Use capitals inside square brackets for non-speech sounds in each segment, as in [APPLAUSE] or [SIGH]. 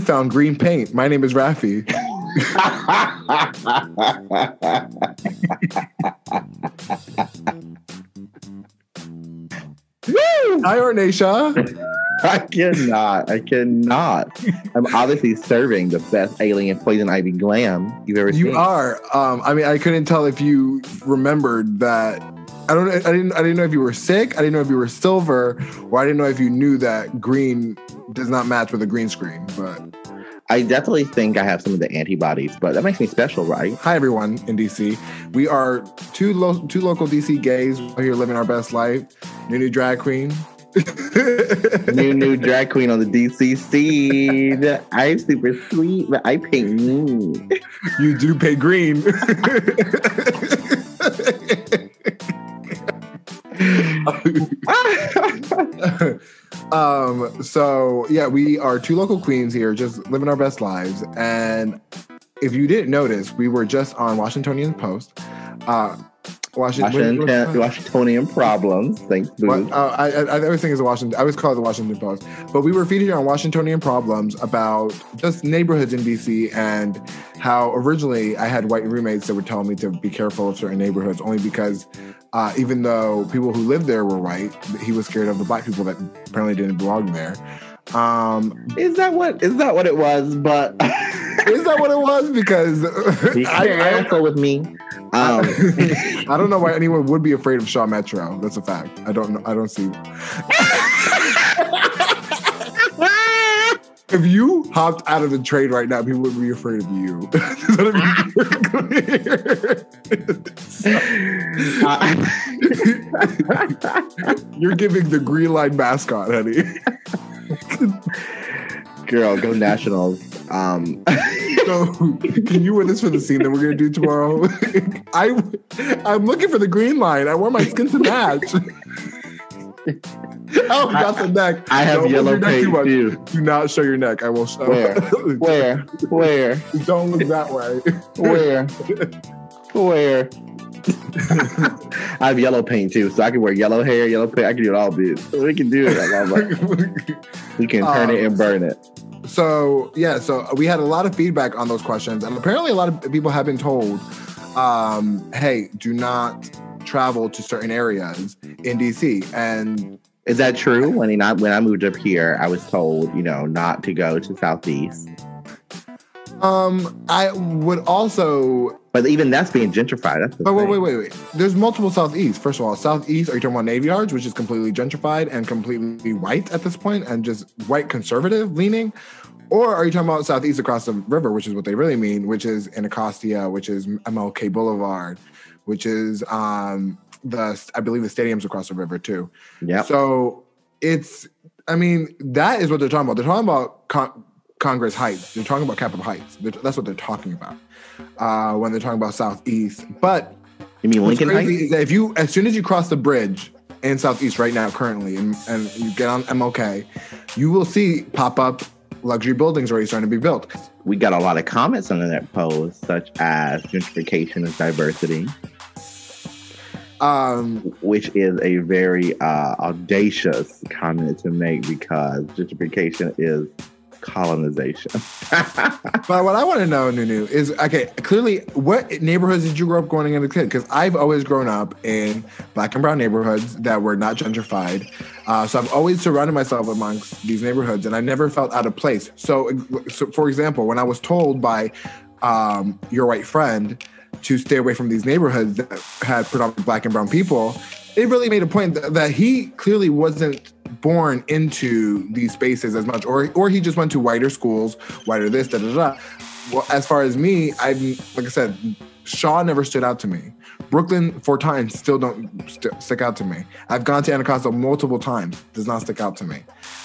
Found green paint. My name is Rafi. [LAUGHS] Hi, Ornacia. I cannot. I cannot. I'm obviously serving the best alien poison ivy glam you've ever You seen. You are. Um, I mean, I couldn't tell if you remembered that. I don't. I didn't. I didn't know if you were sick. I didn't know if you were silver, or I didn't know if you knew that green does not match with a green screen. But I definitely think I have some of the antibodies, but that makes me special, right? hi, everyone in DC. We are two lo- two local DC gays We're here living our best life. New new drag queen. [LAUGHS] new new drag queen on the DC scene. I'm super sweet, but I paint mean. you do paint green. [LAUGHS] [LAUGHS] um so yeah we are two local queens here just living our best lives and if you didn't notice we were just on washingtonian post uh washington, Washington, Washingtonian problems. Thanks, what, uh, I, I, I always think it's a Washington. I always call it the Washington Post, but we were featured on Washingtonian problems about just neighborhoods in DC and how originally I had white roommates that were telling me to be careful of certain neighborhoods, only because uh, even though people who lived there were white, he was scared of the black people that apparently didn't belong there. Um, Is that what? Is that what it was? But [LAUGHS] is that what it was? Because be I, I, careful with me. Um, [LAUGHS] I don't know why [LAUGHS] anyone would be afraid of Shaw Metro. That's a fact. I don't know. I don't see. If you hopped out of the train right now, people would be afraid of you. [LAUGHS] [LAUGHS] [LAUGHS] You're giving the green line mascot, honey. girl, go Nationals. Um, So, can you win us for the scene that we're gonna do tomorrow? I, I'm looking for the green line. I want my skin to match. Oh, got the neck. I have Don't yellow too paint much. too. Do not show your neck. I will show. Where? [LAUGHS] Where? Where? Don't look that way. Where? Where? [LAUGHS] I have yellow paint too, so I can wear yellow hair, yellow paint. I can do it all, bitch. We can do it. I love. We [LAUGHS] can turn it and burn it. so yeah, so we had a lot of feedback on those questions, and apparently a lot of people have been told, um, "Hey, do not travel to certain areas in DC." And Is that true? When I when I moved up here, I was told, you know, not to go to southeast. um, I would also But even that's being gentrified. That's the Oh, wait, wait, wait, wait. There's multiple southeast. First of all, southeast, are you talking about Navy Yards, which is completely gentrified and completely white at this point and just white conservative leaning? Or are you talking about southeast across the river, which is what they really mean, which is Anacostia, which is MLK Boulevard, which is um the I believe the stadiums across the river too. Yeah. So it's, I mean, that is what they're talking about. They're talking about Con- Congress Heights. They're talking about Capitol Heights. They're- that's what they're talking about uh, when they're talking about Southeast. But you mean Lincoln Heights? if you, as soon as you cross the bridge in Southeast right now, currently, and, and you get on MLK, you will see pop up luxury buildings already starting to be built. We got a lot of comments under that post, such as gentrification is diversity, Um, which is a very uh, audacious comment to make because gentrification is colonization. [LAUGHS] But what I want to know, Nunu, is okay. Clearly, what neighborhoods did you grow up going into kid? Because I've always grown up in black and brown neighborhoods that were not gentrified. Uh, so I've always surrounded myself amongst these neighborhoods, and I never felt out of place. So, so for example, when I was told by um, your white friend to stay away from these neighborhoods that had predominantly black and brown people, it really made a point that, that he clearly wasn't born into these spaces as much, or or he just went to whiter schools, whiter this, da da da. Well, as far as me, I like I said, Shaw never stood out to me. Brookland, four times, still don't st- stick out to me. I've gone to Anacostia multiple times, does not stick out to me.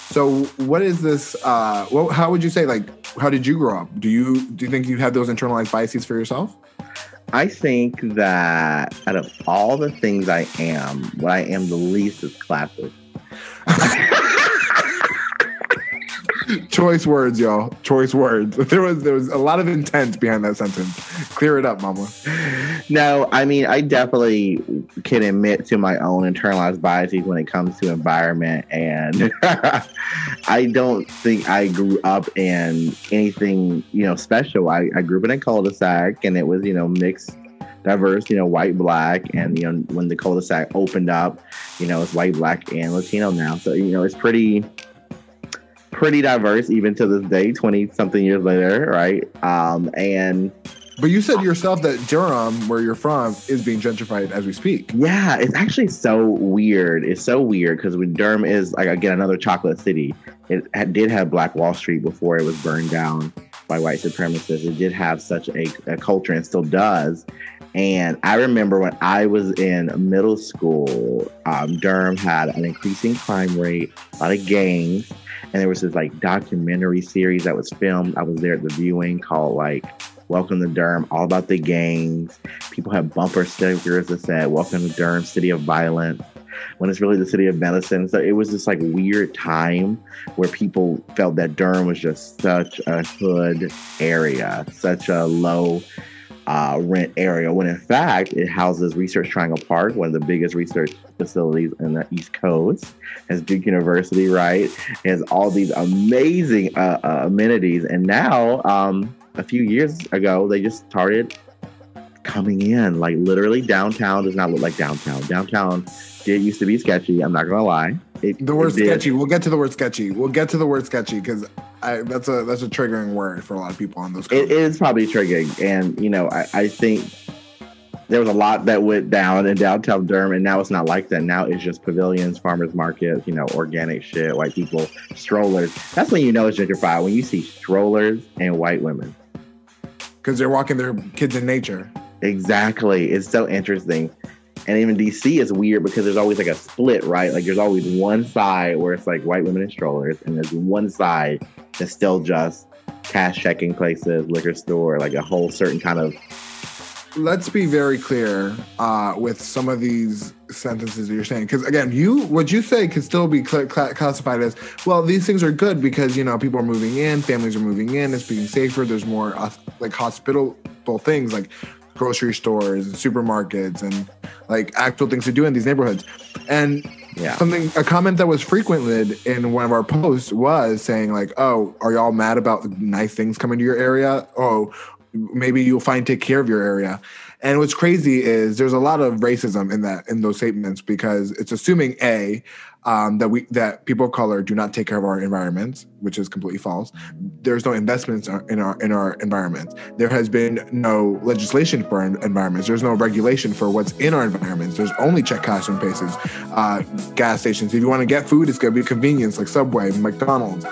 So, what is this? Uh, well, how would you say? Like, how did you grow up? Do you do you think you have those internalized biases for yourself? I think that out of all the things I am, what I am the least is classic. [LAUGHS] Choice words, y'all. Choice words. [LAUGHS] There was there was a lot of intent behind that sentence. Clear it up, mama. No, I mean I definitely can admit to my own internalized biases when it comes to environment, and [LAUGHS] I don't think I grew up in anything you know special. I, I grew up in a cul-de-sac, and it was you know mixed diverse, you know, white, black, and you know, when the cul-de-sac opened up, you know, it's white, black, and Latino now. So you know, it's pretty, pretty diverse even to this day, twenty something years later, right? Um, and but you said yourself that Durham, where you're from, is being gentrified as we speak. Yeah, it's actually so weird. It's so weird because when Durham is like again another chocolate city, it did have Black Wall Street before it was burned down by white supremacists. It did have such a, a culture and still does. And I remember when I was in middle school, um, Durham had an increasing crime rate, a lot of gangs, and there was this like documentary series that was filmed. I was there at the viewing called like Welcome to Durham, all about the gangs. People have bumper stickers that said Welcome to Durham, City of Violence when it's really the city of medicine. So it was this like weird time where people felt that Durham was just such a hood area, such a low uh, rent area, when in fact it houses Research Triangle Park, one of the biggest research facilities in the East Coast. Has Duke University, right? It has all these amazing uh, uh, amenities, and now um, a few years ago they just started coming in. Like literally, downtown does not look like downtown. Downtown did used to be sketchy. I'm not gonna lie. It, the word sketchy. We'll get to the word sketchy. We'll get to the word sketchy because that's a that's a triggering word for a lot of people on those. It is probably triggering, and you know, I, I think there was a lot that went down in downtown Durham, and now it's not like that. Now it's just pavilions, farmers markets, you know, organic shit, white people, strollers. That's when you know it's gentrified when you see strollers and white women because they're walking their kids in nature. Exactly. It's so interesting. And even DC is weird because there's always like a split, right? Like there's always one side where it's like white women in strollers, and there's one side that's still just cash checking places, liquor store, like a whole certain kind of. Let's be very clear uh, with some of these sentences that you're saying, because again, you what you say can still be cl- cl- classified as well. These things are good because you know people are moving in, families are moving in, it's being safer. There's more uh, like hospitable things like grocery stores and supermarkets and like actual things to do in these neighborhoods. And yeah. something a comment that was frequented in one of our posts was saying like, "Oh, are y'all mad about nice things coming to your area? Oh, maybe you'll find take care of your area." And what's crazy is there's a lot of racism in that in those statements because it's assuming a um, that we that people of color do not take care of our environments, which is completely false. There's no investments in our in our environments. There has been no legislation for our environments. There's no regulation for what's in our environments. There's only check cash and places, uh, gas stations. If you want to get food, it's going to be convenience like Subway, McDonald's,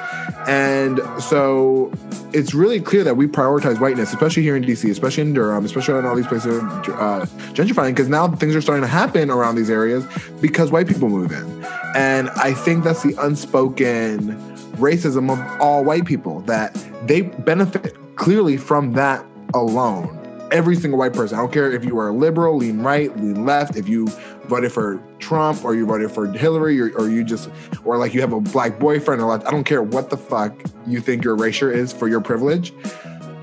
and so it's really clear that we prioritize whiteness, especially here in DC, especially in Durham, especially in all these places uh, gentrifying, because now things are starting to happen around these areas because white people move in. And I think that's the unspoken racism of all white people that they benefit clearly from that alone. Every single white person. I don't care if you are liberal, lean right, lean left, if you voted for Trump or you voted for Hillary or, or you just, or like you have a black boyfriend or like, I don't care what the fuck you think your erasure is for your privilege.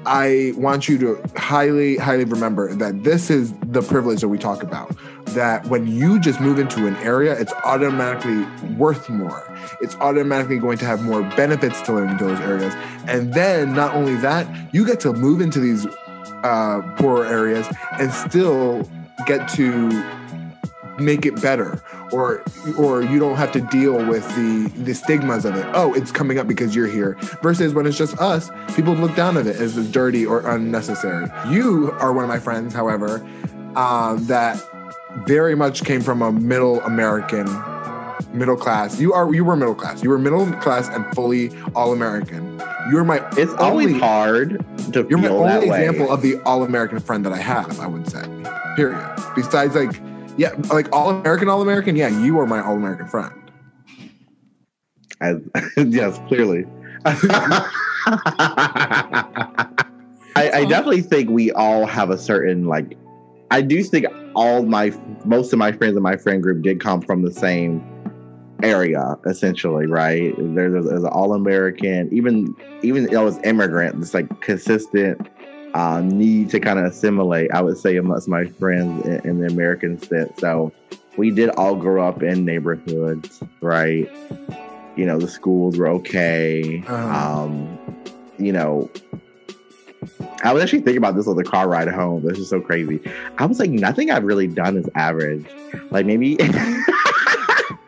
I want you to highly, highly remember that this is the privilege that we talk about that when you just move into an area, it's automatically worth more. It's automatically going to have more benefits to live in those areas. And then not only that, you get to move into these uh, poorer areas and still get to make it better or or you don't have to deal with the the stigmas of it oh it's coming up because you're here versus when it's just us people look down at it as dirty or unnecessary you are one of my friends however um, that very much came from a middle American, middle class. You are you were middle class. You were middle class and fully all American. You're my. It's only, always hard to. You're my only example of the all American friend that I have. I would say. Period. Besides, like, yeah, like all American, all American. Yeah, you are my all American friend. As, [LAUGHS] yes, clearly. I, I definitely think we all have a certain like I do think all my most of my friends in my friend group did come from the same area essentially, right? There's, there's an all American, even even it was immigrant. It's like consistent uh, need to kind of assimilate. I would say amongst my friends in, in the American sense. So we did all grow up in neighborhoods, right? You know, the schools were okay. Uh-huh. Um, you know, I was actually thinking about this on the car ride home. This is so crazy. I was like, nothing I've really done is average. Like maybe, [LAUGHS]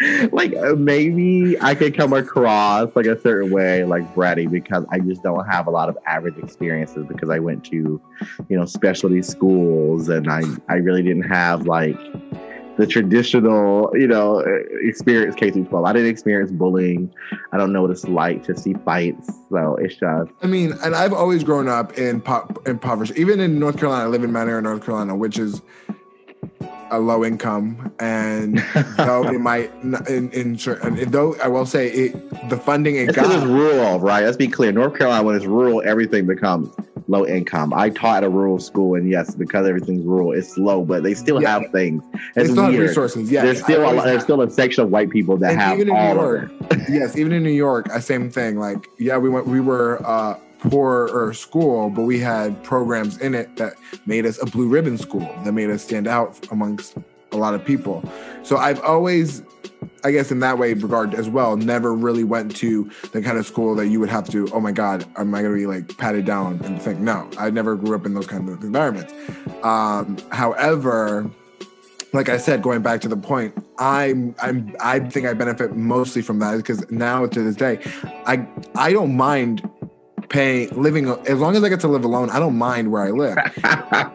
[LAUGHS] like uh, maybe I could come across like a certain way, like bratty, because I just don't have a lot of average experiences because I went to, you know, specialty schools and I I really didn't have like the traditional, you know, experience K through 12. I didn't experience bullying. I don't know what it's like to see fights. So it's just. I mean, and I've always grown up in po- impoverished. Even in North Carolina, I live in Mount Airy, North Carolina, which is a low income, and though it might, in, in certain, though I will say it, the funding it got. it's rural, right? Let's be clear. North Carolina, when it's rural, everything becomes low income. I taught at a rural school, and yes, because everything's rural, it's low, but they still Yeah. have things. They It's still have resources. Yes, there's still a, there's still a section of white people that And have even in New York, of it. [LAUGHS] yes, even in New York, uh, same thing. Like, yeah, we went, we were uh, poor or school, but we had programs in it that made us a blue ribbon school that made us stand out amongst a lot of people. So I've always, I guess, in that way regard as well, never really went to the kind of school that you would have to. Oh my God, am I going to be like patted down and think? No, I never grew up in those kind of environments. Um, however like I said, going back to the point, I'm I'm I think I benefit mostly from that because now to this day, I I don't mind paying living as long as I get to live alone. I don't mind where I live.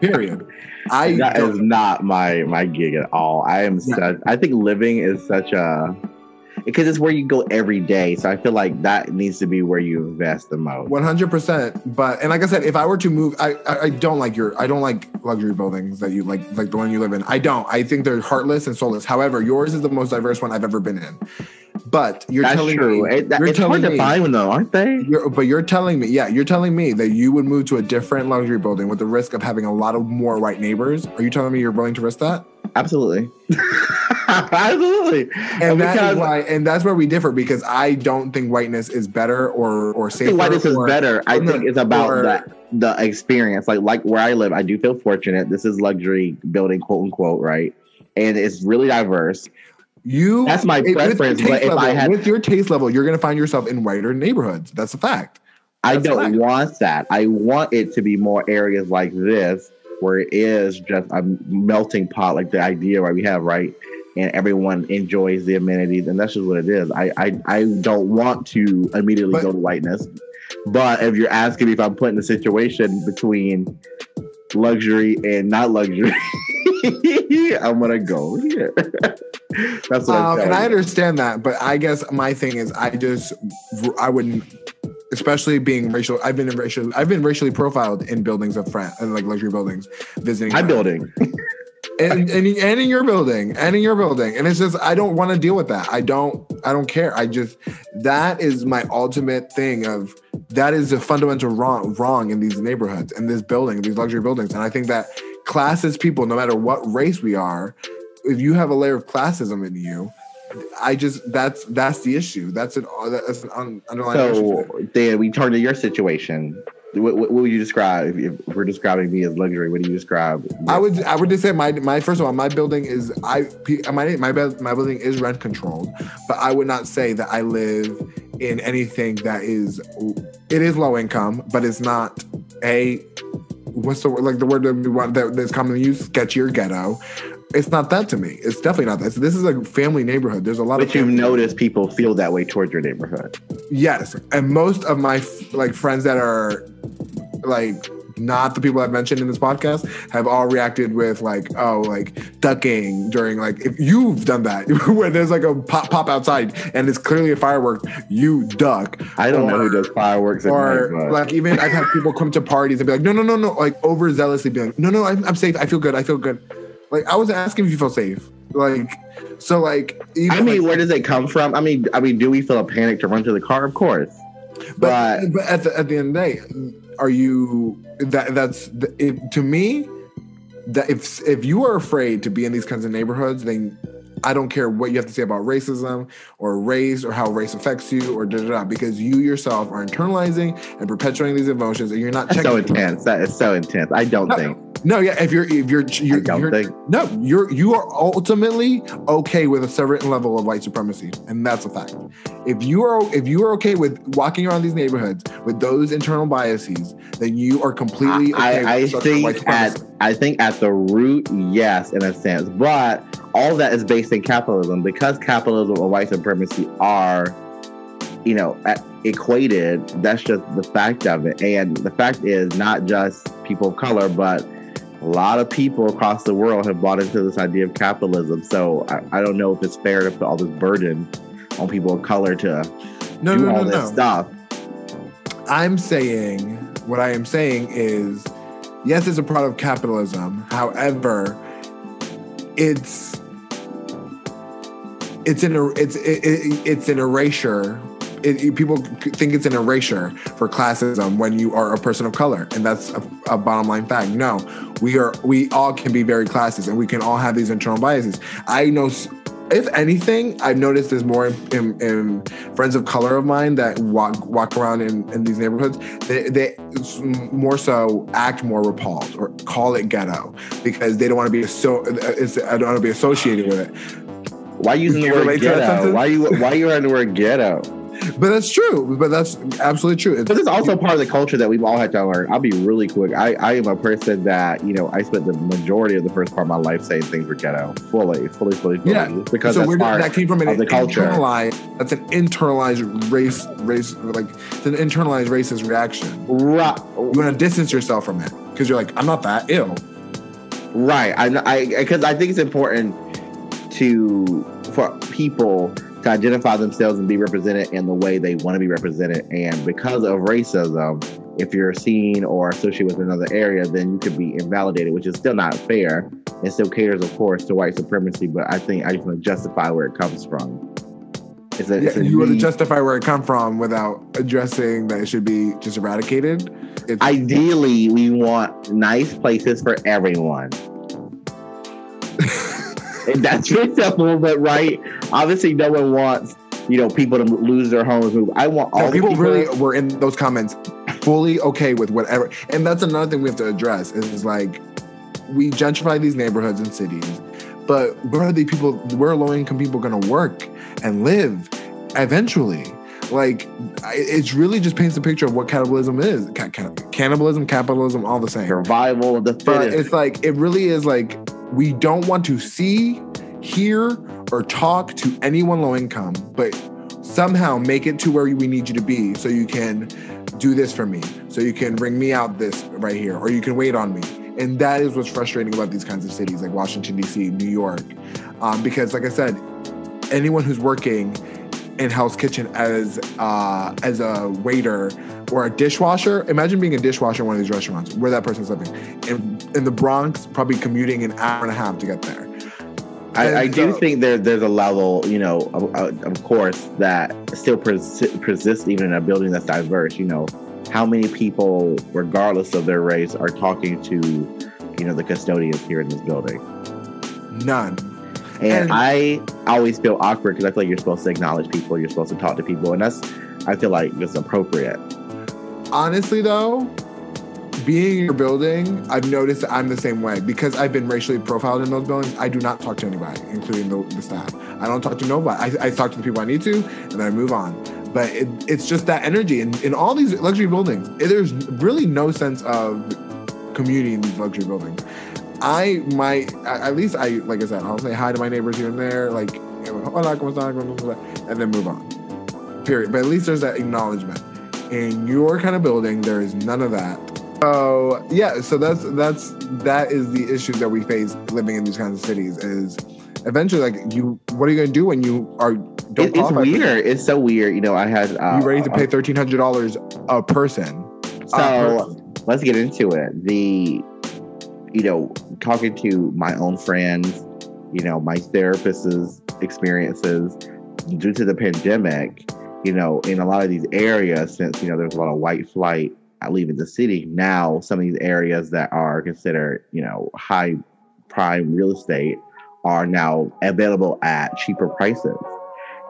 [LAUGHS] Period. I that is not my my gig at all. I am Yeah. such. I think living is such a because it's where you go every day. So I feel like that needs to be where you invest the most. One hundred percent. But and like I said, if I were to move, I, I I don't like your I don't like luxury buildings that you like like the one you live in. I don't. I think they're heartless and soulless. However, yours is the most diverse one I've ever been in. But you're That's telling true. me It, that, you're it's hard telling to me- find one though, aren't they? You're, but you're telling me, yeah, you're telling me that you would move to a different luxury building with the risk of having a lot of more white neighbors. Are you telling me you're willing to risk that? Absolutely. [LAUGHS] [LAUGHS] Absolutely. And that is why, and that's where we differ because I don't think whiteness is better or or I safer. think why this is better. I think it's about or- that the experience. Like like where I live, I do feel fortunate. This is luxury building, quote unquote, right? And it's really diverse. You That's my it- preference, but if I level- had- with your taste level, you're going to find yourself in whiter neighborhoods. That's a fact. I don't fact. want that. I want it to be more areas like this where it is just a melting pot, like the idea where we have, right? And everyone enjoys the amenities, and that's just what it is. I I, I don't want to immediately But- go to whiteness, but if you're asking me if I'm put in a situation between luxury and not luxury, [LAUGHS] I'm gonna go here. [LAUGHS] that's what I'm Um, and I understand that, but I guess my thing is, I just, I wouldn't, especially being racial. I've been in racial, I've been racially profiled in buildings of France like luxury buildings, visiting My building. [LAUGHS] and, and and in your building, and in your building, and it's just I don't want to deal with that. I don't, I don't care. I just that is my ultimate thing of that is a fundamental wrong wrong in these neighborhoods and this building, these luxury buildings, and I think that classist people, no matter what race we are, if you have a layer of classism in you, I just that's that's the issue. That's an that's an un, underlying issue. So then we turn to your situation. What, what, would you describe if we're describing me as luxury? What do you describe? I would I would just say my my first of all my building is I my my my building is rent controlled, but I would not say that I live in anything that is it is low income, but it's not a what's the word like the word that we want that, that's commonly used sketchy or ghetto. It's not that to me. It's definitely not that. So this is a family neighborhood. There's a lot But of you've noticed people feel that way towards your neighborhood. Yes, and most of my like friends that are like not the people I've mentioned in this podcast have all reacted with like oh like ducking during like if you've done that [LAUGHS] where there's like a pop pop outside and it's clearly a firework you duck I don't know who does fireworks or night, but like even I've had people come to parties and be like no no no no like overzealously be like no no I'm, I'm safe I feel good I feel good like I was asking if you feel safe like so like even I mean, like- where does it come from? I mean, I mean, do we feel a panic to run to the car? Of course, but, but but at the, at the end of the day are you that that's the, it, to me that if if you are afraid to be in these kinds of neighborhoods then I don't care what you have to say about racism or race or how race affects you or da da da, because you yourself are internalizing and perpetuating these emotions, and you're not That's so intense. That is so intense. I don't No. think. No, yeah. If you're if you're, you're, you're think. no, you're you are ultimately okay with a certain level of white supremacy, and that's a fact. If you are if you are okay with walking around these neighborhoods with those internal biases, then you are completely okay I, I with structural white think at. I think at the root, yes, in a sense, but all that is based in capitalism because capitalism and white supremacy are, you know, at, equated. That's just the fact of it, and the fact is not just people of color, but a lot of people across the world have bought into this idea of capitalism. So I, I don't know if it's fair to put all this burden on people of color to no, do no, all no, this no. stuff. I'm saying what I am saying is, yes, it's a product of capitalism. However, it's it's an it's it, it, it's an erasure. It, people think it's an erasure for classism when you are a person of color, and that's a, a bottom line fact. No, we are we all can be very classist, and we can all have these internal biases. I know. If anything, I've noticed there's more in, in friends of color of mine that walk walk around in, in these neighborhoods. They, they more so act more repulsed or call it ghetto because they don't want to be so. Uh, it's, I don't want to be associated with it. Why you using the word relate to that ghetto? Why you why you [LAUGHS] the word ghetto? But that's true. But that's absolutely true. This is also part of the culture that we've all had to learn. I'll be really quick. I, I am a person that, you know, I spent the majority of the first part of my life saying things were ghetto. Fully, fully, fully, fully. Yeah. Because so that's part that came from an of the culture. internalized. That's an internalized race, race like it's an internalized racist reaction. Right. You want to distance yourself from it because you're like, I'm not that ill. Right. I I because I think it's important to for people to identify themselves and be represented in the way they want to be represented. And because of racism, if you're seen or associated with another area, then you could be invalidated, which is still not fair. It still caters, of course, to white supremacy, but I think I just want to justify where it comes from. It's a, Yeah, it's you want to justify where it come from without addressing that it should be just eradicated. It's, Ideally, we want nice places for everyone. [LAUGHS] and [LAUGHS] that's very simple, but right. Obviously, no one wants you know people to lose their homes. Move. I want all no, the people really were in those comments fully okay with whatever. And that's another thing we have to address is like we gentrify these neighborhoods and cities, but where are the people? Where are low income people going to work and live eventually? Like it's really just paints a picture of what cannibalism is. Ca- ca- Cannibalism, capitalism, all the same. survival of the But it's like it really is like we don't want to see, hear, or talk to anyone low income, but somehow make it to where we need you to be so you can do this for me, so you can bring me out this right here, or you can wait on me. And that is what's frustrating about these kinds of cities like Washington, D.C., New York. Um, because, like I said, anyone who's working in Hell's Kitchen as uh, as a waiter or a dishwasher. Imagine being a dishwasher in one of these restaurants where that person's living. In in the Bronx, probably commuting an hour and a half to get there. I, I and do so- think there there's a level, you know, of, of of course, that still persi- persists even in a building that's diverse. You know, how many people, regardless of their race, are talking to, you know, the custodians here in this building? None. And, And- I always feel awkward because I feel like you're supposed to acknowledge people, you're supposed to talk to people, and that's I feel like it's appropriate. Honestly, though, being in your building, I've noticed that I'm the same way because I've been racially profiled in those buildings. I do not talk to anybody, including the, the staff. I don't talk to nobody. I, I talk to the people I need to, and then I move on. But it, it's just that energy. And in all these luxury buildings, there's really no sense of community in these luxury buildings. I might, at least I, like I said, I'll say hi to my neighbors here and there, like, hola, ¿cómo están? and then move on. Period. But at least there's that acknowledgement. In your kind of building, there is none of that. So yeah, so that's that's that is the issue that we face living in these kinds of cities. Is eventually like you, what are you going to do when you are don't It, it's weird. It's so weird. You know, I had. Uh, You ready to pay thirteen hundred dollars a person? So Uh, person. let's get into it. The, you know, talking to my own friends, you know, my therapist's experiences due to the pandemic, you know, in a lot of these areas, since, you know, there's a lot of white flight leaving the city, now some of these areas that are considered, you know, high prime real estate are now available at cheaper prices.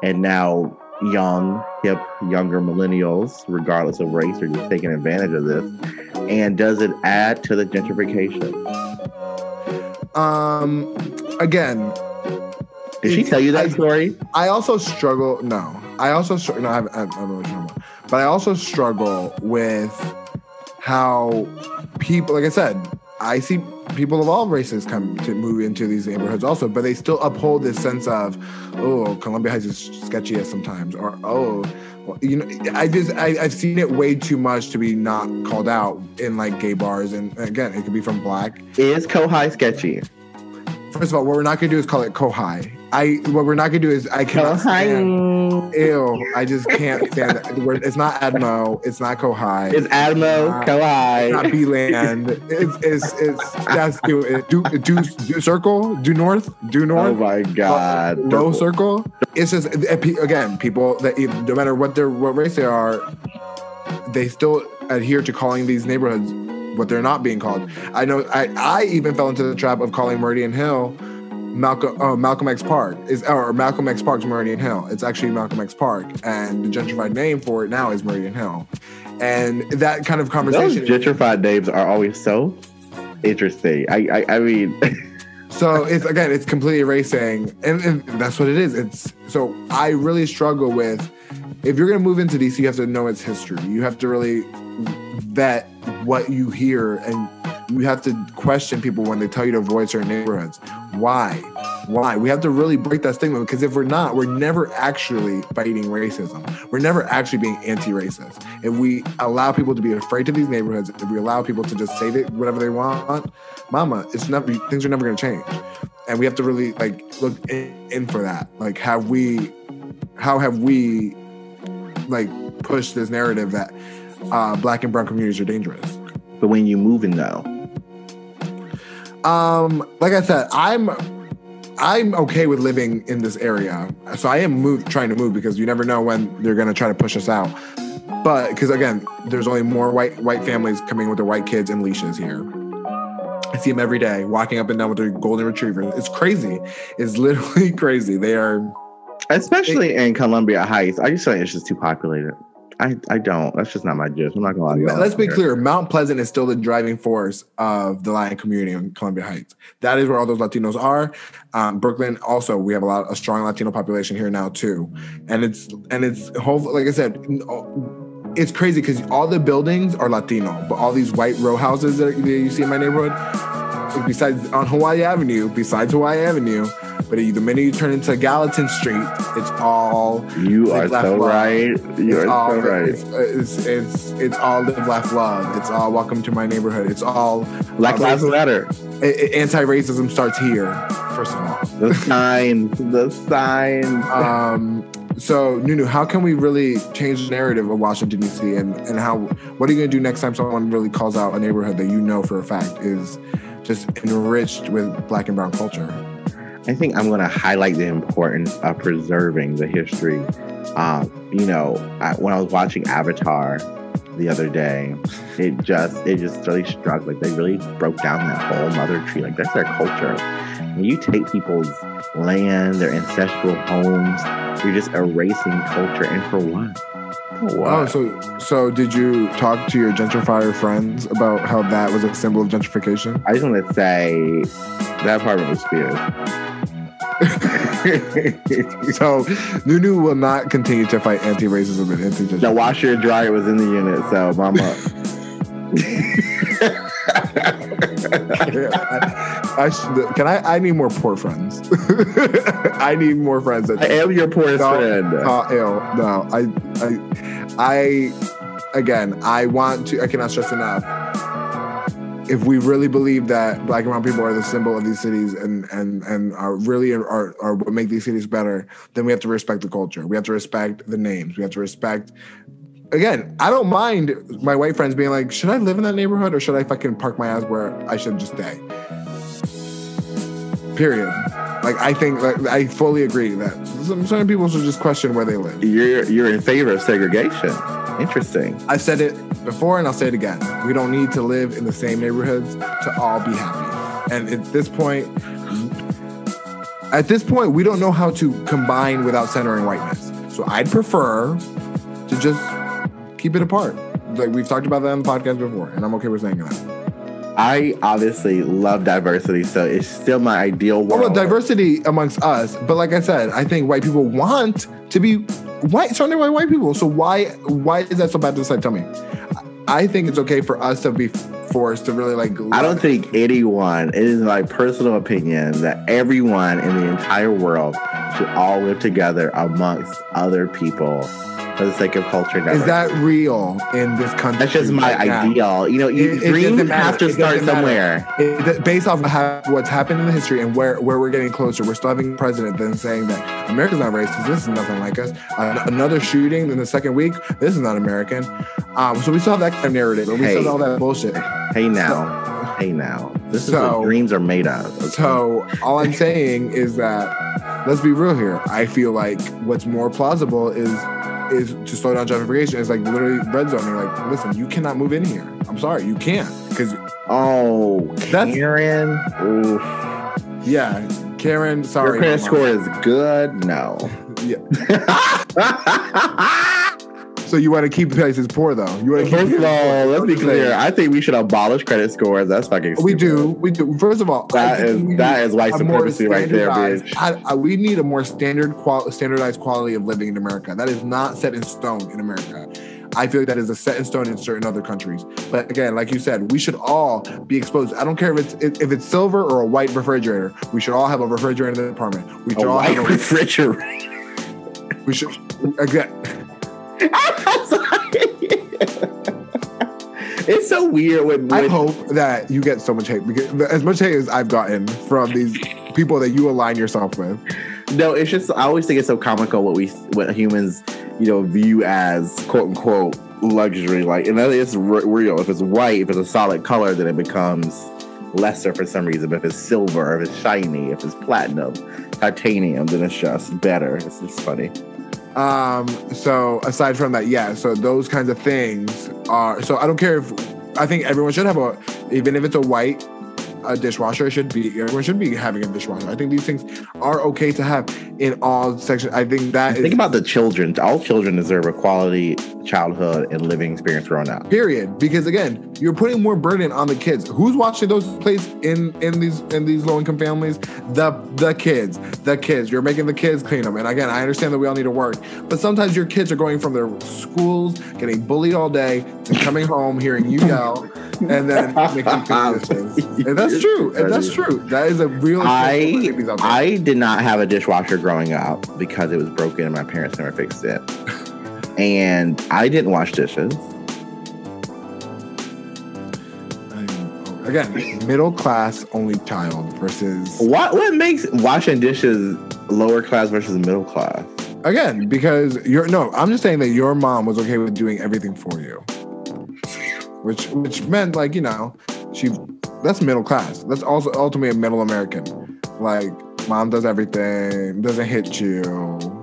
And now young, hip, younger millennials, regardless of race, are just taking advantage of this. And does it add to the gentrification? Um, again, did she tell you that I, story? I also struggle. No, I also struggle. No, I have, I have, I have but I also struggle with how people, like I said, I see people of all races come to move into these neighborhoods also, but they still uphold this sense of, oh, Columbia Heights is sketchy sometimes, or oh, well, you know, I just I, I've seen it way too much to be not called out in like gay bars, and again, it could be from black. Is Cohigh sketchy? First of all, what we're not gonna do is call it Cohigh. I what we're not gonna do is I cannot stand. Ew, I just can't stand it. It's not Admo. It's not Cohigh. It's Admo, Cohigh. Not Beeland. It's it's it's that's do do do do circle do north do north. Oh my god. Low circle. It's just eh, again people that no matter what their what race they are, they still adhere to calling these neighborhoods what they're not being called. I know I I even fell into the trap of calling Meridian Hill Malcolm oh, Malcolm X Park is or Malcolm X Park's Meridian Hill. It's actually Malcolm X Park, and the gentrified name for it now is Meridian Hill. And that kind of conversation. Those gentrified names are always so interesting. I I, I mean. [LAUGHS] so it's again, it's completely erasing, and, and that's what it is. It's so I really struggle with if you're going to move into DC, you have to know its history. You have to really vet what you hear and you have to question people when they tell you to avoid certain neighborhoods. Why? Why? We have to really break that stigma because if we're not, we're never actually fighting racism. We're never actually being anti-racist. If we allow people to be afraid of these neighborhoods, if we allow people to just say that whatever they want, mama, it's never things are never going to change. And we have to really like look in, in for that. Like, have we? How have we? Like pushed this narrative that uh, black and brown communities are dangerous. But when you move in though, um, like I said, I'm I'm okay with living in this area. So I am move, trying to move because you never know when they're going to try to push us out. But because again, there's only more white white families coming with their white kids and leashes here. I see them every day walking up and down with their golden retrievers. It's crazy. It's [LAUGHS] literally crazy. They are, especially they, in Columbia Heights. I just feel like it's just too populated. I, I don't. That's just not my gist. I'm not gonna lie to you. Let's be clear. Mount Pleasant is still the driving force of the Latin community in Columbia Heights. That is where all those Latinos are. Um, Brookland also, we have a lot a strong Latino population here now too, and it's and it's hopefully like I said, it's crazy because all the buildings are Latino, but all these white row houses that you see in my neighborhood, besides on Hawaii Avenue, besides Hawaii Avenue but the minute you turn into Gallatin Street, it's all you are so love. right. You it's are all, so right. It's, it's, it's it's all live, laugh, love. It's all welcome to my neighborhood. It's all Black Lives Matter. Anti-racism starts here. First of all, the [LAUGHS] sign, the sign. Um. So Nunu, how can we really change the narrative of Washington D.C. and and how? What are you going to do next time someone really calls out a neighborhood that you know for a fact is just enriched with Black and Brown culture? I think I'm going to highlight the importance of preserving the history. Um, you know, I, when I was watching Avatar the other day, it just it just really struck. Like they really broke down that whole mother tree. Like that's their culture. When you take people's land, their ancestral homes, you're just erasing culture. And for what? Oh, what? Oh, so so did you talk to your gentrifier friends about how that was a symbol of gentrification? I just want to say that part was weird. [LAUGHS] so Nunu will not continue to fight anti-racism and anti gentrification. The washer and dryer was in the unit, so mama. [LAUGHS] I, I should, can I? I need more poor friends. [LAUGHS] I need more friends. I am your poorest no, friend. Uh, ew, no, I, I, I, again, I want to. I cannot stress enough if we really believe that black and brown people are the symbol of these cities and and and are really are, are what make these cities better, then we have to respect the culture. We have to respect the names. We have to respect. Again, I don't mind my white friends being like, "Should I live in that neighborhood or should I fucking park my ass where I should just stay?" Period. Like I think, like I fully agree that some certain people should just question where they live. You're you're in favor of segregation. Interesting. I said it before and I'll say it again. We don't need to live in the same neighborhoods to all be happy. And at this point, at this point, we don't know how to combine without centering whiteness. So I'd prefer to just keep it apart. Like we've talked about that on the podcast before, and I'm okay with saying that. I obviously love diversity, so it's still my ideal world. Well, diversity amongst us, but like I said, I think white people want to be white, surrounded by white people. So why why is that so bad to say? Tell me. I think it's okay for us to be forced to really like. I don't think anyone. It is my personal opinion that everyone in the entire world should all live together amongst other people for the sake of culture. Now. Is that real in this country? That's just my right ideal. now? You know, you, It- it dreams have to start somewhere. It, based off of how, what's happened in the history and where, where we're getting closer, we're still having a president then saying that America's not racist. This is nothing like us. Uh, another shooting in the second week. This is not American. Um, so we still have that kind of narrative. And we still have all that bullshit. Hey now, hey now. This is So- what dreams are made of. okay? So all I'm [LAUGHS] saying is that let's be real here. I feel like what's more plausible is is to slow down gentrification. It's like literally red zoning. Like, listen, you cannot move in here. I'm sorry, you can't because oh, That's- Karen. Oof. yeah, Karen. Sorry, Your credit score is good. No. [LAUGHS] [LAUGHS] So you want to keep the places poor though? You want to keep First of all, [LAUGHS] let's be clear. I think we should abolish credit scores. That's fucking. Stupid. We do, we do. First of all, That is- that is white supremacy right there, bitch. I, I, we need a more standard, qual- standardized quality of living in America. That is not set in stone in America. I feel like that is a set in stone in certain other countries. But again, like you said, we should all be exposed. I don't care if it's if it's silver or a white refrigerator. We should all have a refrigerator in the apartment. We should A all white have a, refrigerator. we should again. It's so weird when, I hope that you get so much hate because as much hate as I've gotten from these people that you align yourself with. no, it's just I always think it's so comical what we what humans you know view as quote unquote luxury. Like, and that is re- real. If it's white, if it's a solid color, then it becomes lesser for some reason. But if it's silver, if it's shiny, if it's platinum, titanium, then it's just better. It's just funny. Um, so aside from that, yeah, so those kinds of things are so I don't care if I think everyone should have a even if it's a white a dishwasher it should be everyone should be having a dishwasher. I think these things are okay to have in all sections. I think that Think about the children. All children deserve a quality childhood and living experience growing up. period because again you're putting more burden on the kids who's watching those plays in in these in these low income families the the kids the kids you're making the kids clean them and again i understand that we all need to work but sometimes your kids are going from their schools getting bullied all day to coming home hearing you yell and then making [LAUGHS] clean dishes and that's true and that's true that is a real I babies out there. I did not have a dishwasher growing up because it was broken and my parents never fixed it. [LAUGHS] And I didn't wash dishes. again middle class only child versus What what makes washing dishes lower class versus middle class? Again, because you're no, I'm just saying that your mom was okay with doing everything for you. Which which meant like, you know, she that's middle class. That's also ultimately a middle American. Like mom does everything, doesn't hit you. [LAUGHS]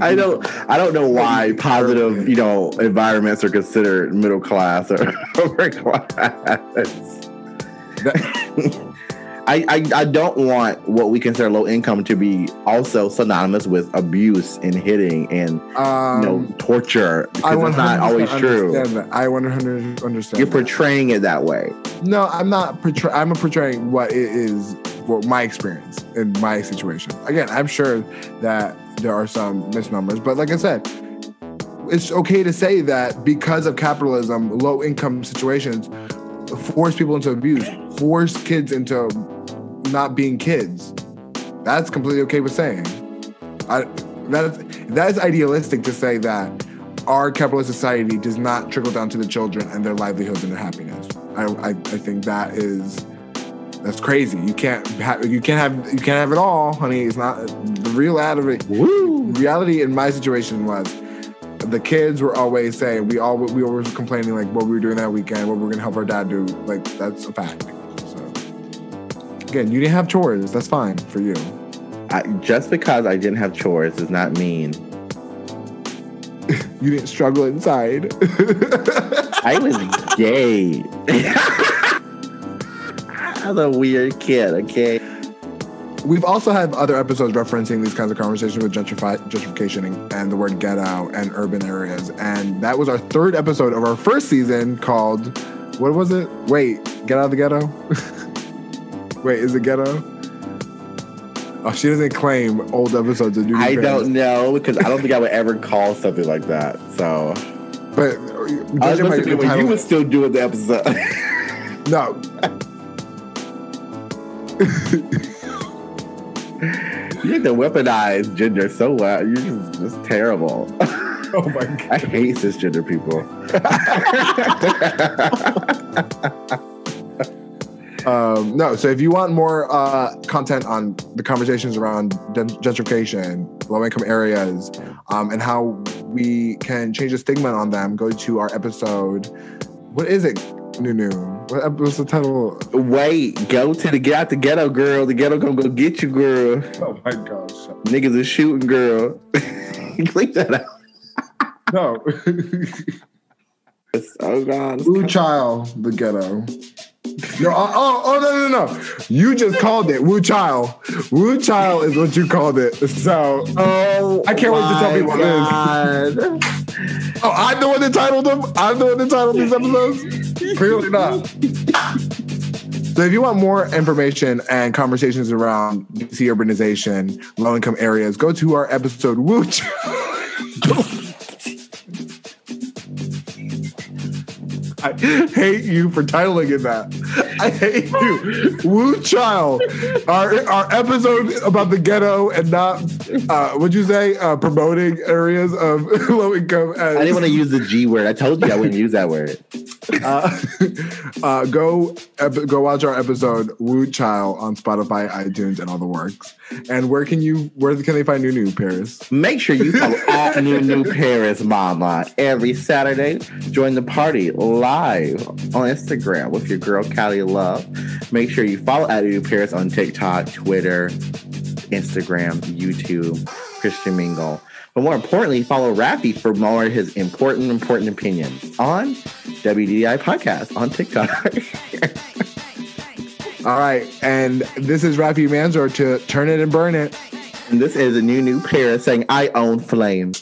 I don't I don't know why positive, you know, environments are considered middle class or [LAUGHS] upper class. [LAUGHS] I, I, I don't want what we consider low income to be also synonymous with abuse and hitting and Um, you know torture I because it's not always true. That. I 100 understand. You're that. portraying it that way. No, I'm not portray- I'm portraying what it is, what my experience in my situation. Again, I'm sure that there are some misnomers, but like I said, it's okay to say that because of capitalism, low income situations force people into abuse, force kids into not being kids. That's completely okay with saying. I, that's that is idealistic to say that our capitalist society does not trickle down to the children and their livelihoods and their happiness. I, I, I think that is that's crazy. You can't have you can't have you can't have it all, honey. It's not the real out of it. Woo! Reality in my situation was the kids were always saying we all we were complaining like what we were doing that weekend, what we're gonna help our dad do. Like that's a fact. Again, you didn't have chores. That's fine for you. I, just because I didn't have chores does not mean [LAUGHS] You didn't struggle inside. [LAUGHS] I was gay. [LAUGHS] I was a weird kid, okay? we've also had other episodes referencing these kinds of conversations with gentrifi- gentrification and, and the word ghetto and urban areas. And that was our third episode of our first season called, what was it? Wait, Get Out of the Ghetto? Wait, is it ghetto? Oh, she doesn't claim old episodes of New I don't know because I don't think I would ever call something like that. So, but uh, listening when you were still doing the episode. no. [LAUGHS] you get to weaponize gender so well. You're just, just terrible. Oh my god. [LAUGHS] I hate cisgender people. [LAUGHS] Um, no, so if you want more uh, content on the conversations around gentrification, low income areas, um, and how we can change the stigma on them, go to our episode. What is it, Nunu? What was the title? Wait, go to the get out the ghetto, girl. The ghetto gonna go get you, girl. Oh my gosh. Niggas are shooting, girl. [LAUGHS] Click that out. No. [LAUGHS] oh God. Blue Child, the ghetto. No, oh, oh, oh, no, no, no. You just called it Wu Child. Wu Child is what you called it. So oh, I can't wait to tell people God. Oh, what it is. Oh, I'm the one that titled them? I'm the one that titled these episodes? Clearly not. So if you want more information and conversations around DC urbanization, low income areas, go to our episode Wu I hate you for titling it that. I hate you. Wu Child. Our our episode about the ghetto and not uh what'd you say? Uh promoting areas of [LAUGHS] low income as, I didn't want to use the G word. I told you I wouldn't use that word. Uh, [LAUGHS] uh, go ep- go watch our episode Wu Child on Spotify, iTunes, and all the works. And where can you where can they find New New Paris? Make sure you follow at [LAUGHS] New Paris Mama every Saturday. Join the party live on Instagram with your girl Callie Love. Make sure you follow at New Paris on TikTok, Twitter, Instagram, YouTube, Christian Mingle. But more importantly, follow Rafi for more of his important, important opinions on WDI Podcast on TikTok. [LAUGHS] All right. And this is Rafi Manzor to Turn It and Burn It. And this is a new, new pair saying, I own flame.